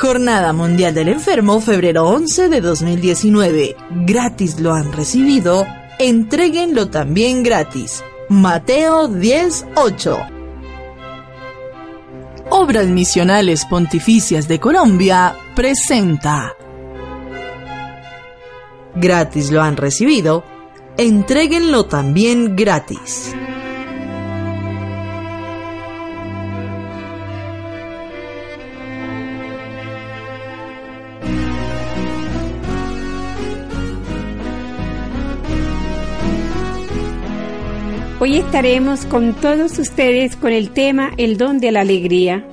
Jornada Mundial del Enfermo, febrero 11 de 2019. Gratis lo han recibido, entréguenlo también gratis. Mateo 10:8. Obras Misionales Pontificias de Colombia presenta. Gratis lo han recibido, entréguenlo también gratis. Hoy estaremos con todos ustedes con el tema El don de la alegría.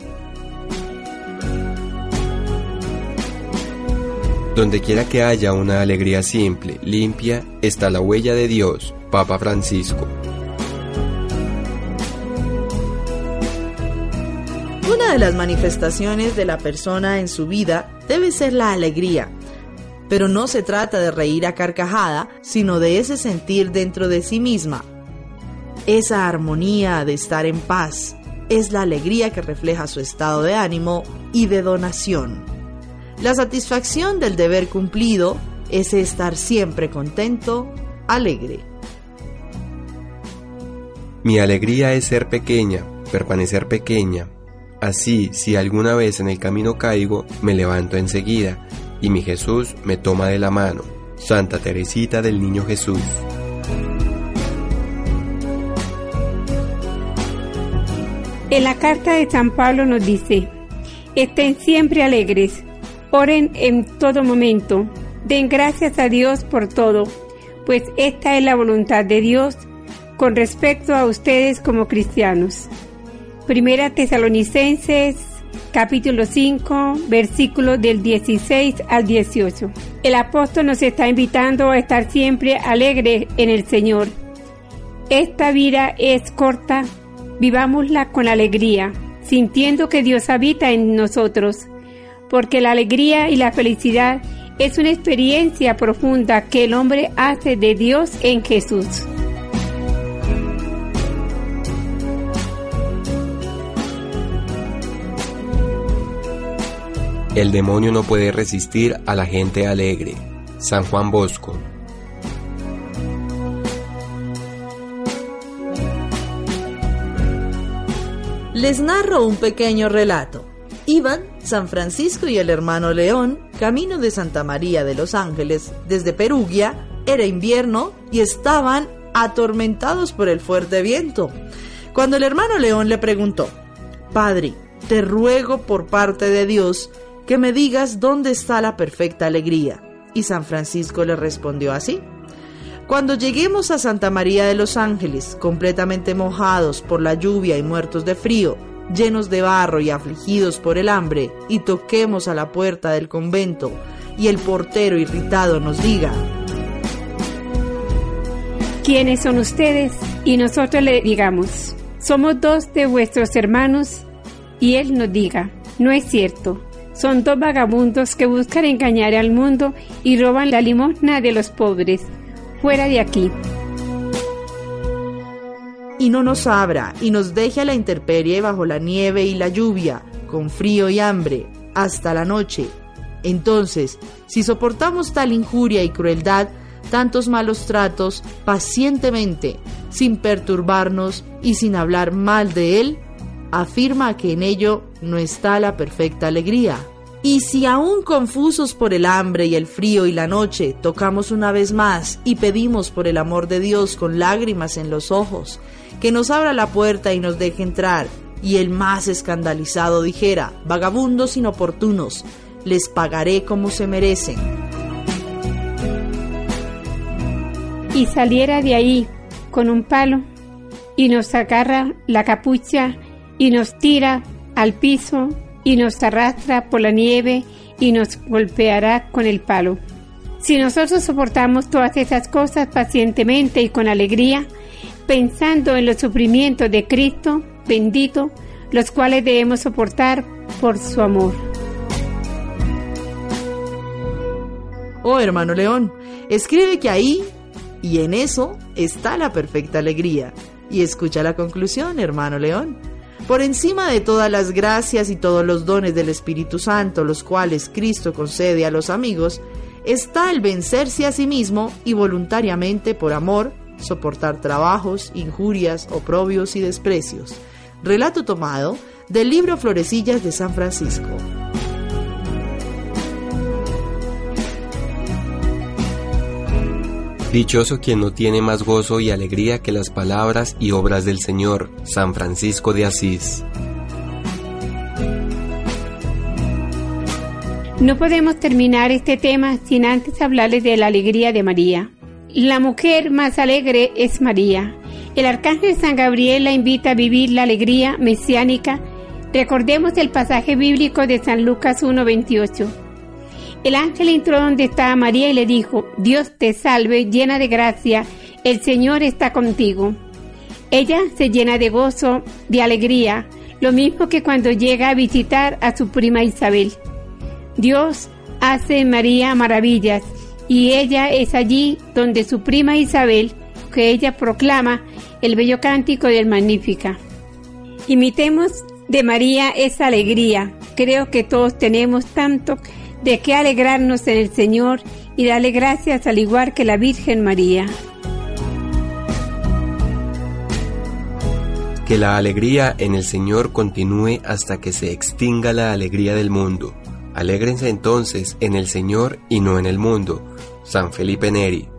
Donde quiera que haya una alegría simple, limpia, está la huella de Dios, Papa Francisco. Una de las manifestaciones de la persona en su vida debe ser la alegría. Pero no se trata de reír a carcajada, sino de ese sentir dentro de sí misma, esa armonía de estar en paz es la alegría que refleja su estado de ánimo y de donación. La satisfacción del deber cumplido es estar siempre contento, alegre. Mi alegría es ser pequeña, permanecer pequeña. Así, si alguna vez en el camino caigo, me levanto enseguida, y mi Jesús me toma de la mano. Santa Teresita del Niño Jesús. En la carta de San Pablo nos dice, estén siempre alegres, oren en todo momento, den gracias a Dios por todo, pues esta es la voluntad de Dios con respecto a ustedes como cristianos. Primera Tesalonicenses capítulo 5 versículos del 16 al 18. El apóstol nos está invitando a estar siempre alegres en el Señor. Esta vida es corta Vivámosla con alegría, sintiendo que Dios habita en nosotros, porque la alegría y la felicidad es una experiencia profunda que el hombre hace de Dios en Jesús. El demonio no puede resistir a la gente alegre. San Juan Bosco. Les narro un pequeño relato. Iban San Francisco y el hermano León, camino de Santa María de los Ángeles, desde Perugia, era invierno y estaban atormentados por el fuerte viento. Cuando el hermano León le preguntó, Padre, te ruego por parte de Dios que me digas dónde está la perfecta alegría. Y San Francisco le respondió así, cuando lleguemos a Santa María de los Ángeles, completamente mojados por la lluvia y muertos de frío, llenos de barro y afligidos por el hambre, y toquemos a la puerta del convento, y el portero irritado nos diga, ¿quiénes son ustedes? Y nosotros le digamos, somos dos de vuestros hermanos, y él nos diga, no es cierto, son dos vagabundos que buscan engañar al mundo y roban la limosna de los pobres fuera de aquí. Y no nos abra y nos deje a la intemperie bajo la nieve y la lluvia, con frío y hambre, hasta la noche. Entonces, si soportamos tal injuria y crueldad, tantos malos tratos, pacientemente, sin perturbarnos y sin hablar mal de él, afirma que en ello no está la perfecta alegría. Y si aún confusos por el hambre y el frío y la noche, tocamos una vez más y pedimos por el amor de Dios con lágrimas en los ojos, que nos abra la puerta y nos deje entrar, y el más escandalizado dijera, vagabundos inoportunos, les pagaré como se merecen. Y saliera de ahí con un palo y nos agarra la capucha y nos tira al piso y nos arrastra por la nieve y nos golpeará con el palo. Si nosotros soportamos todas esas cosas pacientemente y con alegría, pensando en los sufrimientos de Cristo, bendito, los cuales debemos soportar por su amor. Oh, hermano León, escribe que ahí y en eso está la perfecta alegría. Y escucha la conclusión, hermano León. Por encima de todas las gracias y todos los dones del Espíritu Santo, los cuales Cristo concede a los amigos, está el vencerse a sí mismo y voluntariamente por amor soportar trabajos, injurias, oprobios y desprecios. Relato tomado del libro Florecillas de San Francisco. Dichoso quien no tiene más gozo y alegría que las palabras y obras del Señor, San Francisco de Asís. No podemos terminar este tema sin antes hablarles de la alegría de María. La mujer más alegre es María. El arcángel San Gabriel la invita a vivir la alegría mesiánica. Recordemos el pasaje bíblico de San Lucas 1.28. El ángel entró donde estaba María y le dijo, Dios te salve, llena de gracia, el Señor está contigo. Ella se llena de gozo, de alegría, lo mismo que cuando llega a visitar a su prima Isabel. Dios hace en María maravillas y ella es allí donde su prima Isabel, que ella proclama el bello cántico del Magnífica. Imitemos de María esa alegría. Creo que todos tenemos tanto de qué alegrarnos en el Señor y darle gracias al igual que la Virgen María. Que la alegría en el Señor continúe hasta que se extinga la alegría del mundo. Alégrense entonces en el Señor y no en el mundo. San Felipe Neri.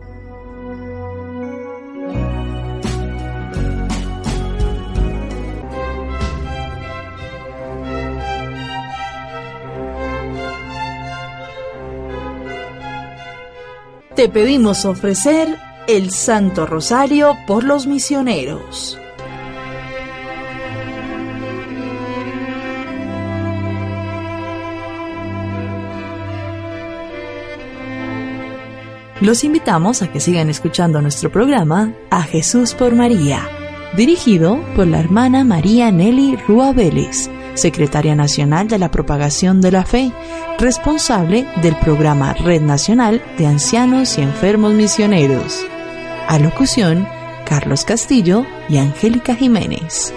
Te pedimos ofrecer el Santo Rosario por los misioneros. Los invitamos a que sigan escuchando nuestro programa A Jesús por María, dirigido por la hermana María Nelly Rúa Vélez, secretaria nacional de la propagación de la fe, responsable del programa Red Nacional de Ancianos y Enfermos Misioneros. Alocución, Carlos Castillo y Angélica Jiménez.